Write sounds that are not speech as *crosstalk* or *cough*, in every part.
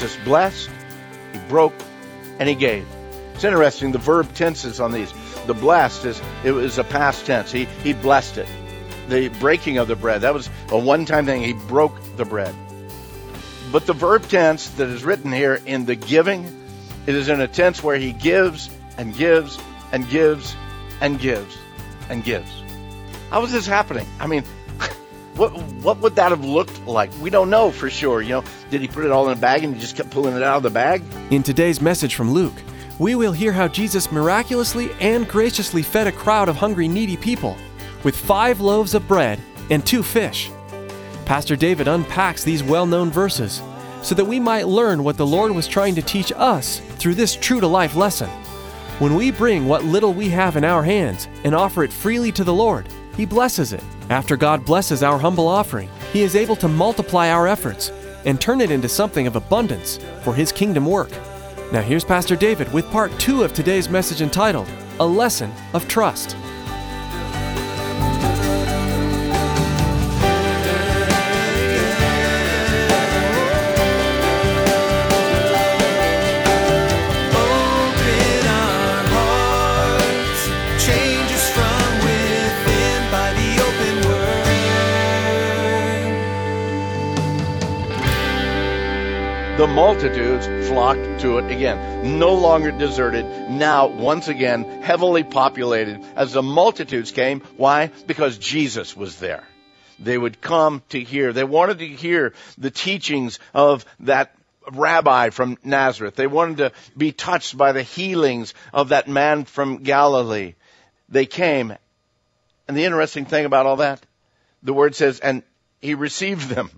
Jesus blessed, he broke, and he gave. It's interesting, the verb tenses on these. The blessed is it was a past tense. He he blessed it. The breaking of the bread, that was a one-time thing. He broke the bread. But the verb tense that is written here in the giving, it is in a tense where he gives and gives and gives and gives and gives. How is this happening? I mean, what what would that have looked like? We don't know for sure. You know, did he put it all in a bag and he just kept pulling it out of the bag? In today's message from Luke, we will hear how Jesus miraculously and graciously fed a crowd of hungry, needy people with five loaves of bread and two fish. Pastor David unpacks these well known verses so that we might learn what the Lord was trying to teach us through this true to life lesson. When we bring what little we have in our hands and offer it freely to the Lord, He blesses it. After God blesses our humble offering, He is able to multiply our efforts and turn it into something of abundance for His kingdom work. Now, here's Pastor David with part two of today's message entitled, A Lesson of Trust. The multitudes flocked to it again. No longer deserted, now once again heavily populated as the multitudes came. Why? Because Jesus was there. They would come to hear. They wanted to hear the teachings of that rabbi from Nazareth. They wanted to be touched by the healings of that man from Galilee. They came. And the interesting thing about all that, the word says, and he received them.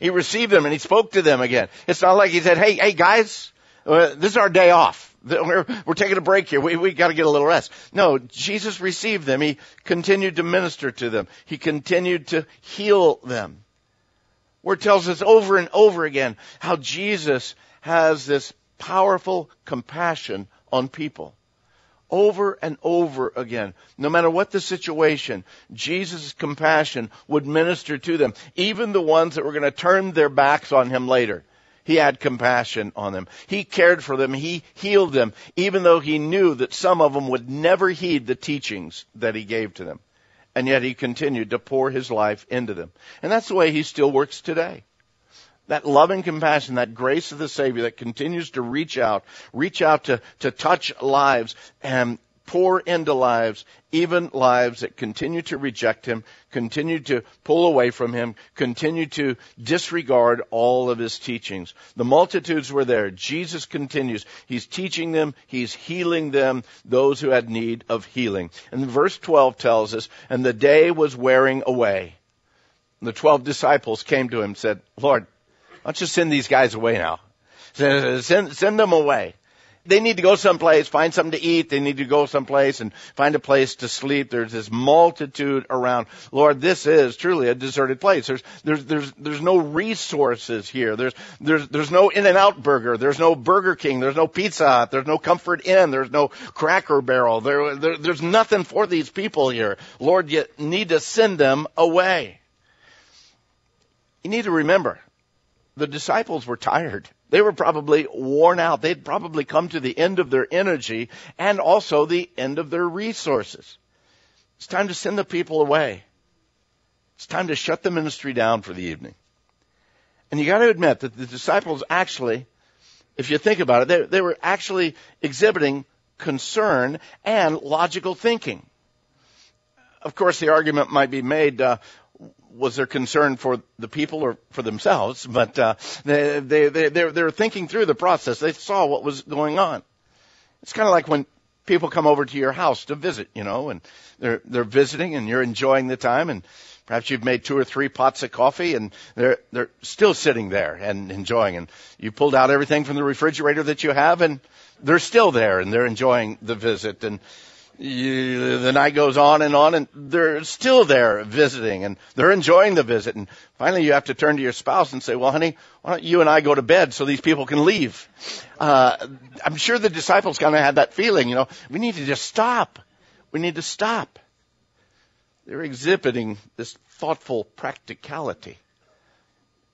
He received them and he spoke to them again. It's not like he said, hey, hey guys, uh, this is our day off. *laughs* We're, we're taking a break here. We, we got to get a little rest. No, Jesus received them. He continued to minister to them. He continued to heal them. Word tells us over and over again how Jesus has this powerful compassion on people. Over and over again. No matter what the situation, Jesus' compassion would minister to them. Even the ones that were going to turn their backs on him later. He had compassion on them. He cared for them. He healed them, even though he knew that some of them would never heed the teachings that he gave to them. And yet he continued to pour his life into them. And that's the way he still works today. That loving compassion, that grace of the Savior that continues to reach out, reach out to, to touch lives and pour into lives, even lives that continue to reject Him, continue to pull away from Him, continue to disregard all of His teachings. The multitudes were there. Jesus continues. He's teaching them. He's healing them, those who had need of healing. And verse 12 tells us, and the day was wearing away. The twelve disciples came to him and said, Lord, why don't you send these guys away now? Send, send, send them away. They need to go someplace, find something to eat. They need to go someplace and find a place to sleep. There's this multitude around. Lord, this is truly a deserted place. There's, there's, there's, there's no resources here. There's, there's, there's no In-N-Out Burger. There's no Burger King. There's no Pizza Hut. There's no Comfort Inn. There's no Cracker Barrel. There, there, there's nothing for these people here. Lord, you need to send them away. You need to remember, the disciples were tired. They were probably worn out. They'd probably come to the end of their energy and also the end of their resources. It's time to send the people away. It's time to shut the ministry down for the evening. And you got to admit that the disciples actually, if you think about it, they, they were actually exhibiting concern and logical thinking. Of course, the argument might be made, uh, was their concern for the people or for themselves, but uh, they, they, they, they're, they're thinking through the process. They saw what was going on. It's kind of like when people come over to your house to visit, you know, and they're they're visiting and you're enjoying the time and perhaps you've made two or three pots of coffee and they're they're still sitting there and enjoying and you pulled out everything from the refrigerator that you have and they're still there and they're enjoying the visit and you, the night goes on and on and they're still there visiting and they're enjoying the visit and finally you have to turn to your spouse and say well honey why don't you and i go to bed so these people can leave? Uh, i'm sure the disciples kind of had that feeling you know we need to just stop. We need to stop. They're exhibiting this thoughtful practicality.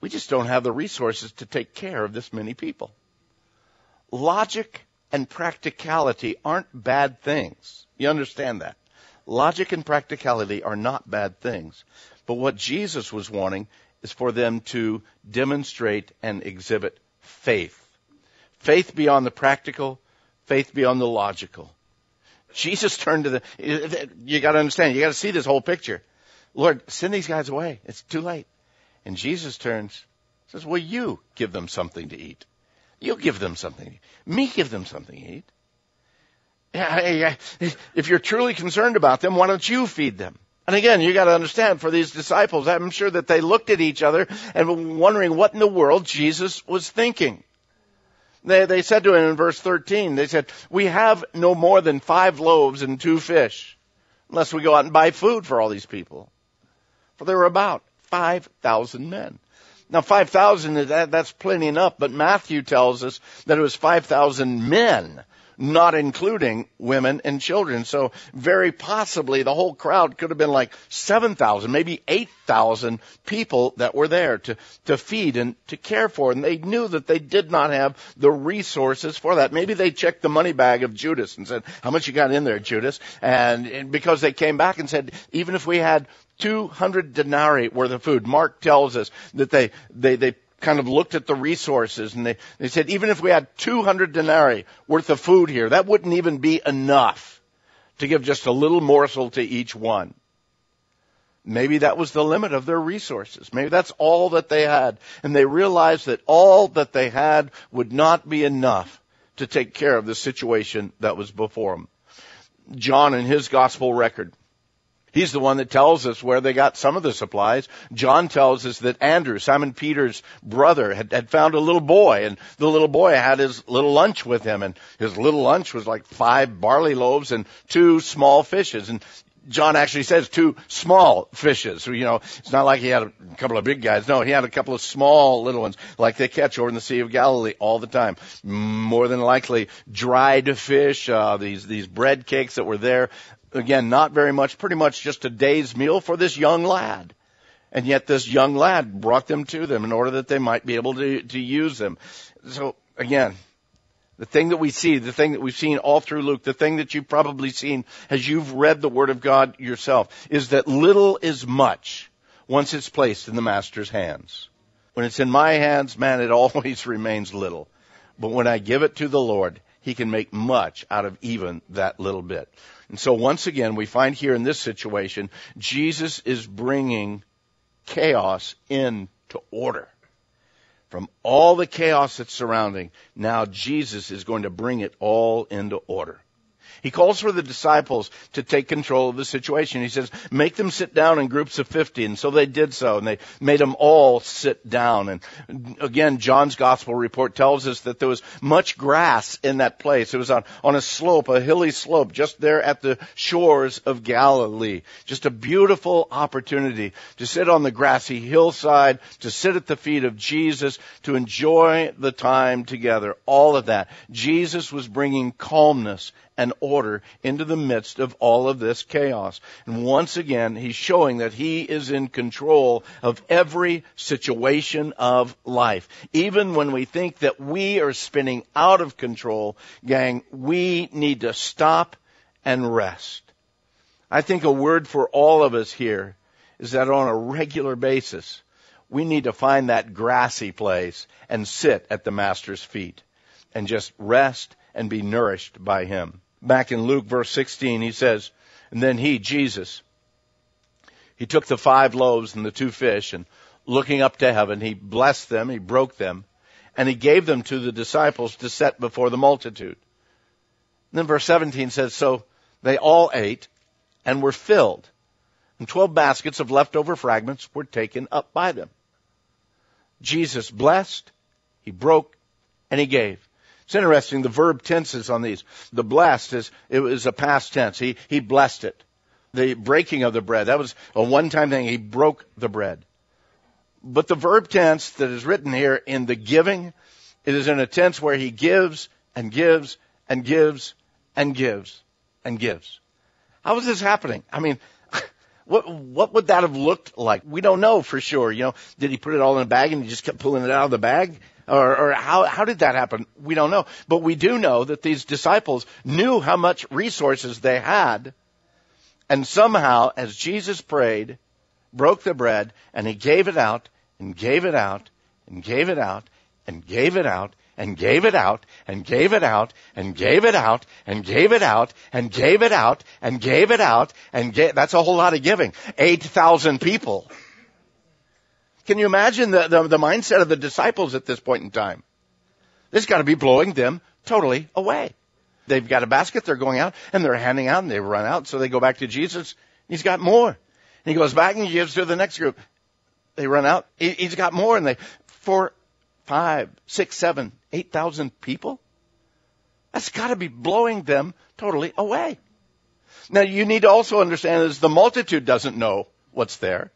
We just don't have the resources to take care of this many people. Logic and practicality aren't bad things. You understand that? Logic and practicality are not bad things. But what Jesus was wanting is for them to demonstrate and exhibit faith. Faith beyond the practical, faith beyond the logical. Jesus *laughs* turned to the, you gotta understand, you gotta see this whole picture. Lord, send these guys away. It's too late. And Jesus turns, says, will you give them something to eat? You give them something. Me give them something to eat. If you're truly concerned about them, why don't you feed them? And again, you got to understand for these disciples, I'm sure that they looked at each other and were wondering what in the world Jesus was thinking. They, they said to him in verse 13, they said, we have no more than five loaves and two fish, unless we go out and buy food for all these people. For there were about 5,000 men. Now, 5,000, that, that's plenty enough, but Matthew tells us that it was 5,000 men, not including women and children. So very possibly the whole crowd could have been like 7,000, maybe 8,000 people that were there to, to feed and to care for. And they knew that they did not have the resources for that. Maybe they checked the money bag of Judas and said, how much you got in there, Judas? And, and because they came back and said, even if we had 200 denarii worth of food. Mark tells us that they, they, they kind of looked at the resources and they, they said, even if we had 200 denarii worth of food here, that wouldn't even be enough to give just a little morsel to each one. Maybe that was the limit of their resources. Maybe that's all that they had. And they realized that all that they had would not be enough to take care of the situation that was before them. John in his gospel record He's the one that tells us where they got some of the supplies. John tells us that Andrew, Simon Peter's brother, had, had found a little boy, and the little boy had his little lunch with him, and his little lunch was like five barley loaves and two small fishes. And John actually says two small fishes. You know, it's not like he had a couple of big guys. No, he had a couple of small little ones, like they catch over in the Sea of Galilee all the time. More than likely, dried fish, uh, these these bread cakes that were there. Again, not very much, pretty much just a day's meal for this young lad. And yet this young lad brought them to them in order that they might be able to, to use them. So again, the thing that we see, the thing that we've seen all through Luke, the thing that you've probably seen as you've read the Word of God yourself, is that little is much once it's placed in the Master's hands. When it's in my hands, man, it *laughs* always remains little. But when I give it to the Lord, He can make much out of even that little bit. And so once again, we find here in this situation, Jesus is bringing chaos into order. From all the chaos that's surrounding, now Jesus is going to bring it all into order. He calls for the disciples to take control of the situation. He says, make them sit down in groups of 50. And so they did so, and they made them all sit down. And again, John's gospel report tells us that there was much grass in that place. It was on, on a slope, a hilly slope, just there at the shores of Galilee. Just a beautiful opportunity to sit on the grassy hillside, to sit at the feet of Jesus, to enjoy the time together. All of that. Jesus was bringing calmness and order into the midst of all of this chaos. And once again, he's showing that he is in control of every situation of life. Even when we think that we are spinning out of control, gang, we need to stop and rest. I think a word for all of us here is that on a regular basis, we need to find that grassy place and sit at the Master's feet and just rest and be nourished by Him back in Luke verse 16, he says, and then he, Jesus, he took the five loaves and the two fish and looking up to heaven, he blessed them, he broke them, and he gave them to the disciples to set before the multitude. And then verse 17 says, So they all ate and were filled, and 12 baskets of leftover fragments were taken up by them. Jesus blessed, he broke, and he gave. It's interesting, the verb tenses on these. The blessed is, it was a past tense. He, he blessed it. The breaking of the bread, that was a one-time thing. He broke the bread. But the verb tense that is written here in the giving, it is in a tense where he gives and gives and gives and gives and gives. How is this happening? I mean, *laughs* what what would that have looked like? We don't know for sure. You know, did he put it all in a bag and he just kept pulling it out of the bag? Or, or how how did that happen? We don't know. But we do know that these disciples knew how much resources they had, and somehow, as Jesus prayed, broke the bread and he gave it out and gave it out and gave it out and gave it out and gave it out and gave it out and gave it out and gave it out and gave it out and gave it out and gave, that's a whole lot of giving. 8,000 people. Can you imagine the, the, the mindset of the disciples at this point in time? This got to be blowing them totally away. They've got a basket, they're going out, and they're handing out, and they run out, so they go back to Jesus. He's got more. And he goes back and he gives to the next group. They run out. He's got more, and they, four, five, six, seven, eight thousand people? That's got to be blowing them totally away. Now you need to also understand is the multitude doesn't know what's there.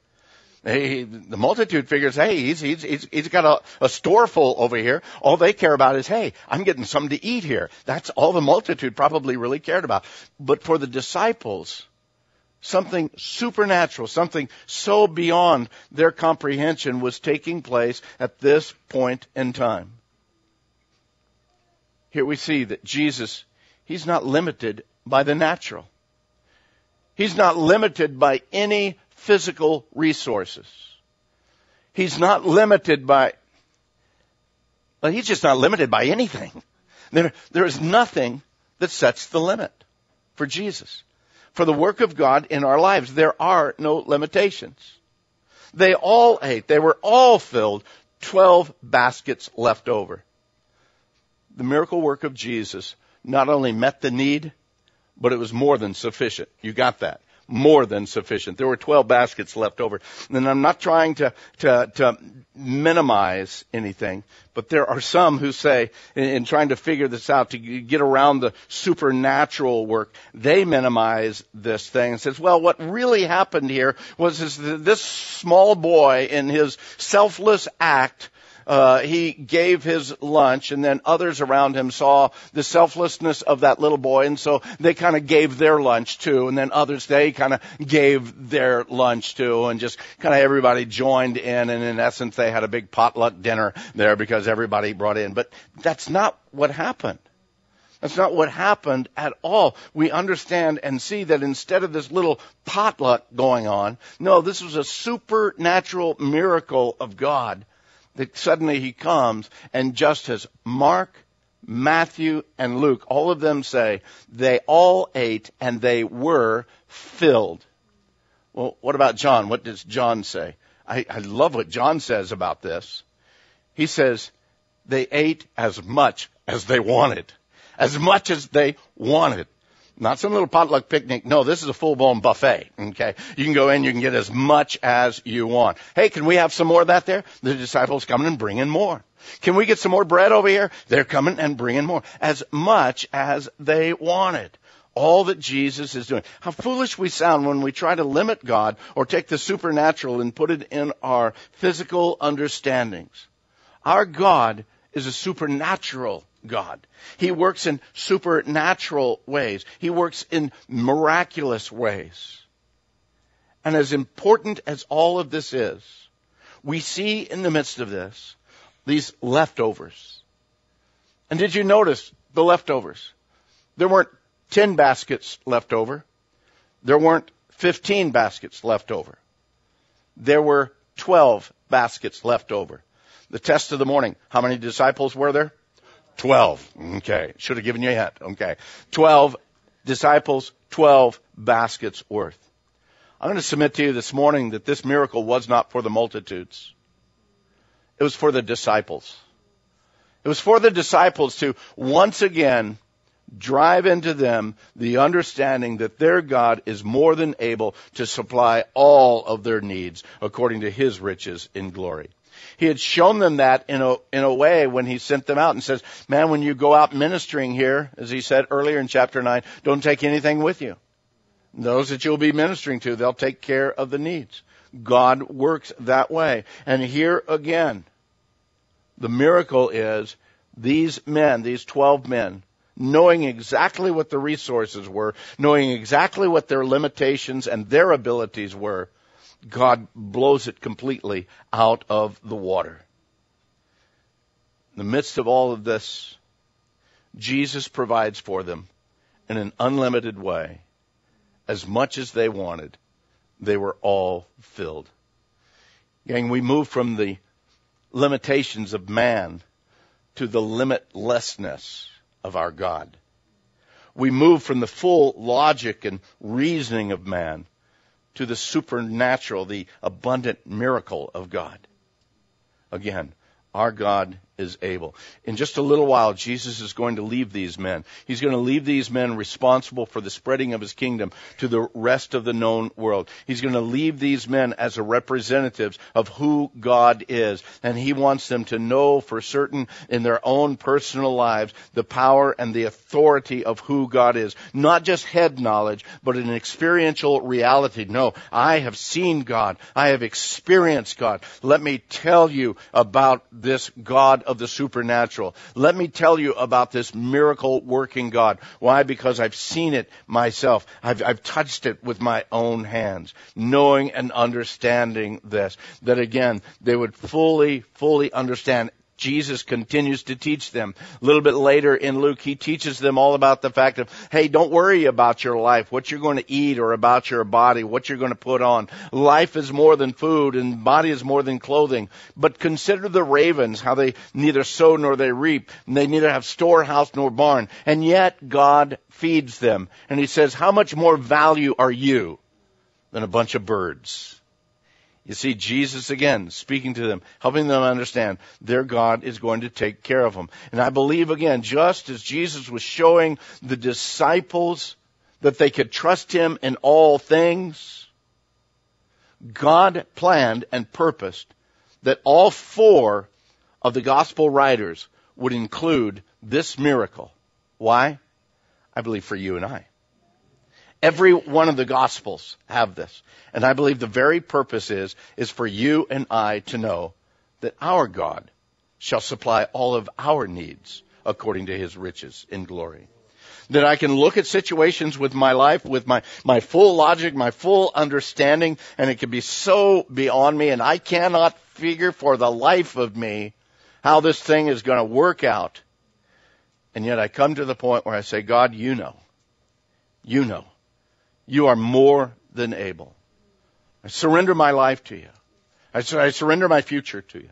He, the multitude figures, hey, he's, he's, he's, he's got a, a store full over here. All they care about is, hey, I'm getting something to eat here. That's all the multitude probably really cared about. But for the disciples, something supernatural, something so beyond their comprehension was taking place at this point in time. Here we see that Jesus, He's not limited by the natural. He's not limited by any physical resources. He's not limited by, well, He's just not limited by anything. *laughs* There, there is nothing that sets the limit for Jesus. For the work of God in our lives, there are no limitations. They all ate. They were all filled. Twelve baskets left over the miracle work of Jesus not only met the need, but it was more than sufficient. You got that. More than sufficient. There were 12 baskets left over. And I'm not trying to, to, to minimize anything, but there are some who say, in, in trying to figure this out, to get around the supernatural work, they minimize this thing and says, well, what really happened here was is this small boy in his selfless act uh, he gave his lunch, and then others around him saw the selflessness of that little boy, and so they kind of gave their lunch too, and then others they kind of gave their lunch too, and just kind of everybody joined in, and in essence they had a big potluck dinner there because everybody brought in. But that's not what happened. That's not what happened at all. We understand and see that instead of this little potluck going on, no, this was a supernatural miracle of God that suddenly he comes and just as Mark, Matthew, and Luke, all of them say, they all ate and they were filled. Well, what about John? What does John say? I, I love what John says about this. He says, they ate as much as they wanted. As much as they wanted. Not some little potluck picnic. No, this is a full-blown buffet. Okay. You can go in, you can get as much as you want. Hey, can we have some more of that there? The disciples coming and bringing more. Can we get some more bread over here? They're coming and bringing more. As much as they wanted. All that Jesus is doing. How foolish we sound when we try to limit God or take the supernatural and put it in our physical understandings. Our God is a supernatural God. He works in supernatural ways. He works in miraculous ways. And as important as all of this is, we see in the midst of this these leftovers. And did you notice the leftovers? There weren't 10 baskets left over. There weren't 15 baskets left over. There were 12 baskets left over. The test of the morning. How many disciples were there? Twelve. Okay. Should have given you a hint. Okay. Twelve disciples, twelve baskets worth. I'm going to submit to you this morning that this miracle was not for the multitudes. It was for the disciples. It was for the disciples to once again drive into them the understanding that their God is more than able to supply all of their needs according to his riches in glory. He had shown them that in a, in a way when he sent them out and says, man, when you go out ministering here, as he said earlier in chapter 9, don't take anything with you. Those that you'll be ministering to, they'll take care of the needs. God works that way. And here again, the miracle is these men, these 12 men, knowing exactly what the resources were, knowing exactly what their limitations and their abilities were, God blows it completely out of the water. In the midst of all of this, Jesus provides for them in an unlimited way. As much as they wanted, they were all filled. Gang, we move from the limitations of man to the limitlessness of our God. We move from the full logic and reasoning of man to the supernatural, the abundant miracle of God. Again, our God is able. In just a little while, Jesus is going to leave these men. He's going to leave these men responsible for the spreading of his kingdom to the rest of the known world. He's going to leave these men as representatives of who God is. And he wants them to know for certain in their own personal lives the power and the authority of who God is. Not just head knowledge, but an experiential reality. No, I have seen God. I have experienced God. Let me tell you about this God of the supernatural. Let me tell you about this miracle working God. Why? Because I've seen it myself. I've, I've touched it with my own hands, knowing and understanding this. That again, they would fully, fully understand Jesus continues to teach them. A little bit later in Luke, he teaches them all about the fact of, hey, don't worry about your life, what you're going to eat or about your body, what you're going to put on. Life is more than food and body is more than clothing. But consider the ravens, how they neither sow nor they reap, and they neither have storehouse nor barn. And yet God feeds them. And he says, how much more value are you than a bunch of birds? You see Jesus again speaking to them, helping them understand their God is going to take care of them. And I believe again, just as Jesus was showing the disciples that they could trust Him in all things, God planned and purposed that all four of the gospel writers would include this miracle. Why? I believe for you and I. Every one of the gospels have this. And I believe the very purpose is, is for you and I to know that our God shall supply all of our needs according to his riches in glory. That I can look at situations with my life, with my, my full logic, my full understanding, and it can be so beyond me, and I cannot figure for the life of me how this thing is going to work out. And yet I come to the point where I say, God, you know. You know. You are more than able. I surrender my life to you. I, I surrender my future to you.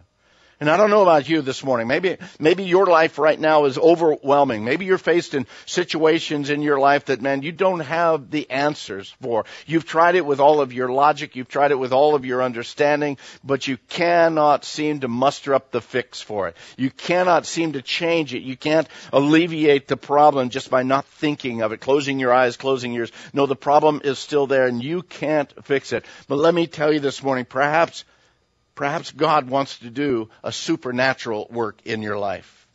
And I don't know about you this morning. Maybe, maybe your life right now is overwhelming. Maybe you're faced in situations in your life that, man, you don't have the answers for. You've tried it with all of your logic. You've tried it with all of your understanding, but you cannot seem to muster up the fix for it. You cannot seem to change it. You can't alleviate the problem just by not thinking of it, closing your eyes, closing your ears. No, the problem is still there and you can't fix it. But let me tell you this morning, perhaps Perhaps God wants to do a supernatural work in your life.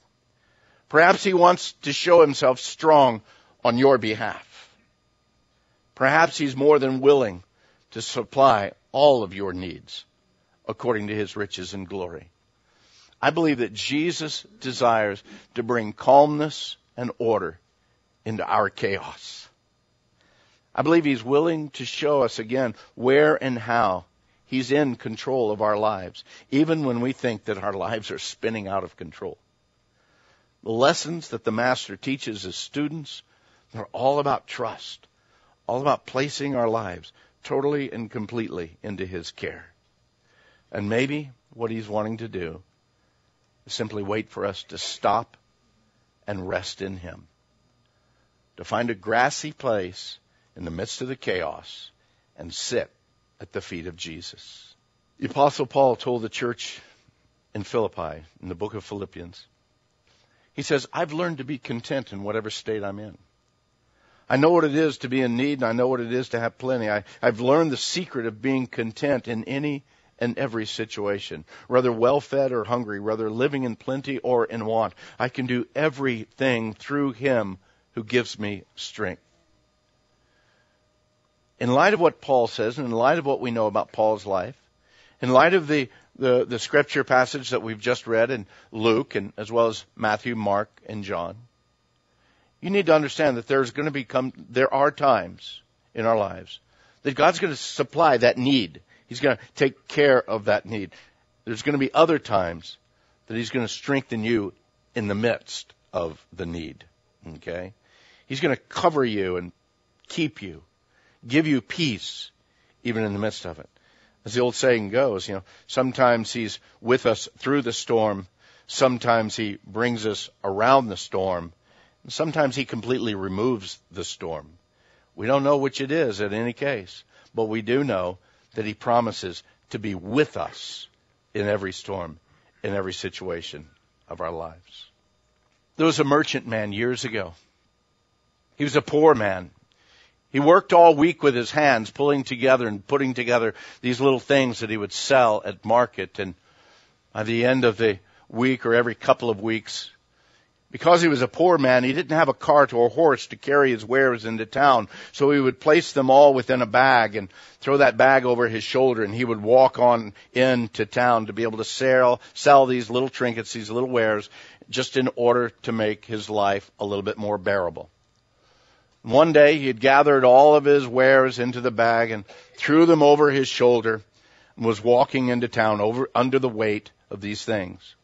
Perhaps He wants to show Himself strong on your behalf. Perhaps He's more than willing to supply all of your needs according to His riches and glory. I believe that Jesus desires to bring calmness and order into our chaos. I believe He's willing to show us again where and how He's in control of our lives, even when we think that our lives are spinning out of control. The lessons that the Master teaches his students, they're all about trust, all about placing our lives totally and completely into His care. And maybe what He's wanting to do is simply wait for us to stop and rest in Him. To find a grassy place in the midst of the chaos and sit at the feet of Jesus. The Apostle Paul told the church in Philippi, in the book of Philippians, He says, I've learned to be content in whatever state I'm in. I know what it is to be in need and I know what it is to have plenty. I, I've learned the secret of being content in any and every situation, whether well fed or hungry, whether living in plenty or in want. I can do everything through Him who gives me strength. In light of what Paul says, and in light of what we know about Paul's life, in light of the, the, the scripture passage that we've just read in Luke, and as well as Matthew, Mark, and John, you need to understand that there's going to become, there are times in our lives that God's going to supply that need. He's going to take care of that need. There's going to be other times that He's going to strengthen you in the midst of the need. Okay? He's going to cover you and keep you, give you peace even in the midst of it. As the old saying goes, you know, sometimes He's with us through the storm, sometimes He brings us around the storm, and sometimes He completely removes the storm. We don't know which it is in any case, but we do know that He promises to be with us in every storm, in every situation of our lives. There was a merchant man years ago. He was a poor man. He worked all week with his hands, pulling together and putting together these little things that he would sell at market. And by the end of the week or every couple of weeks, because he was a poor man, he didn't have a cart or a horse to carry his wares into town. So he would place them all within a bag and throw that bag over his shoulder and he would walk on into town to be able to sell, sell these little trinkets, these little wares, just in order to make his life a little bit more bearable. One day he had gathered all of his wares into the bag and threw them over his shoulder and was walking into town over, under the weight of these things.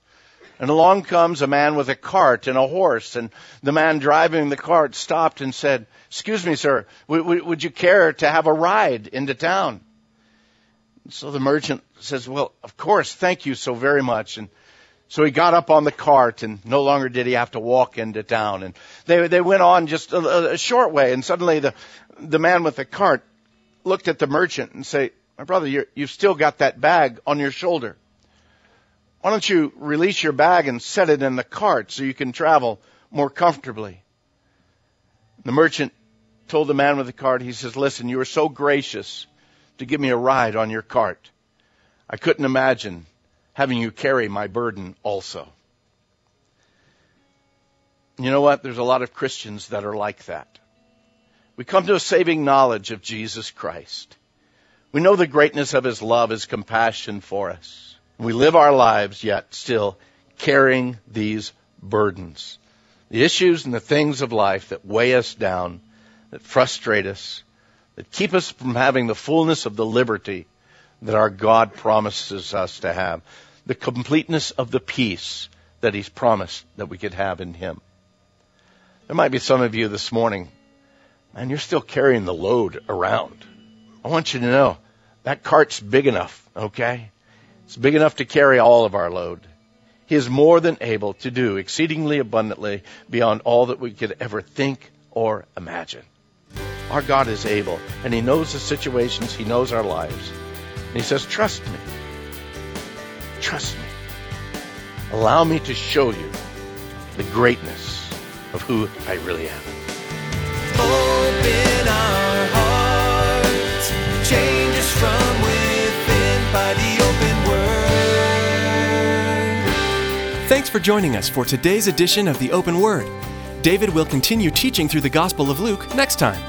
And along comes a man with a cart and a horse, and the man driving the cart stopped and said, Excuse me, sir, would, would you care to have a ride into town? So the merchant says, Well, of course, thank you so very much. And so he got up on the cart and no longer did he have to walk into town. And they, they went on just a, a short way and suddenly the, the man with the cart looked at the merchant and say, my brother, you you've still got that bag on your shoulder. Why don't you release your bag and set it in the cart so you can travel more comfortably? The merchant told the man with the cart, he says, listen, you were so gracious to give me a ride on your cart. I couldn't imagine having you carry my burden also. You know what? There's a lot of Christians that are like that. We come to a saving knowledge of Jesus Christ. We know the greatness of His love, His compassion for us. We live our lives yet still carrying these burdens. The issues and the things of life that weigh us down, that frustrate us, that keep us from having the fullness of the liberty that our God promises us to have the completeness of the peace that He's promised that we could have in Him. There might be some of you this morning, and you're still carrying the load around. I want you to know that cart's big enough, okay? It's big enough to carry all of our load. He is more than able to do exceedingly abundantly beyond all that we could ever think or imagine. Our God is able, and He knows the situations, He knows our lives. And He says, Trust me. Trust me. Allow me to show you the greatness of who I really am. Open our hearts, change us from within by the open word. Thanks for joining us for today's edition of the Open Word. David will continue teaching through the Gospel of Luke next time.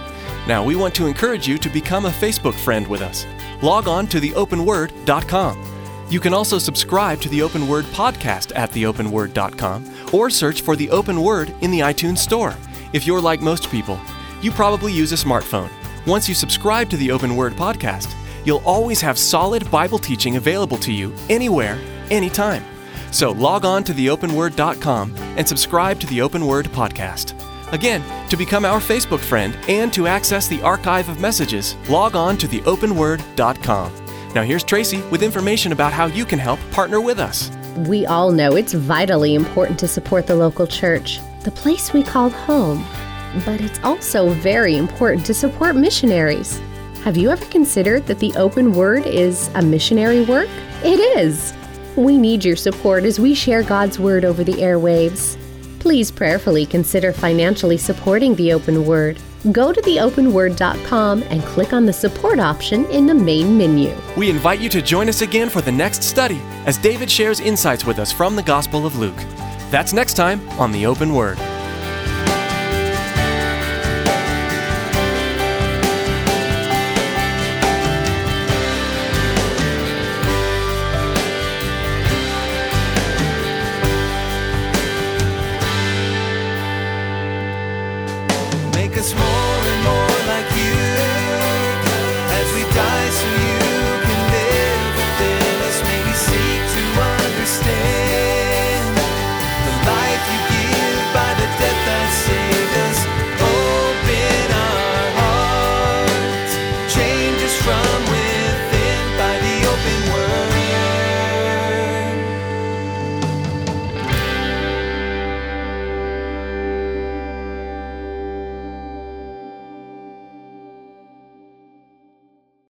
Now, we want to encourage you to become a Facebook friend with us. Log on to theopenword.com. You can also subscribe to the Open Word podcast at theopenword.com or search for the Open Word in the iTunes Store. If you're like most people, you probably use a smartphone. Once you subscribe to the Open Word podcast, you'll always have solid Bible teaching available to you anywhere, anytime. So log on to theopenword.com and subscribe to the Open Word podcast. Again, to become our Facebook friend and to access the archive of messages, log on to theopenword.com. Now, here's Tracy with information about how you can help partner with us. We all know it's vitally important to support the local church, the place we call home. But it's also very important to support missionaries. Have you ever considered that the open word is a missionary work? It is. We need your support as we share God's word over the airwaves Please prayerfully consider financially supporting the Open Word. Go to theopenword.com and click on the support option in the main menu. We invite you to join us again for the next study as David shares insights with us from the Gospel of Luke. That's next time on The Open Word.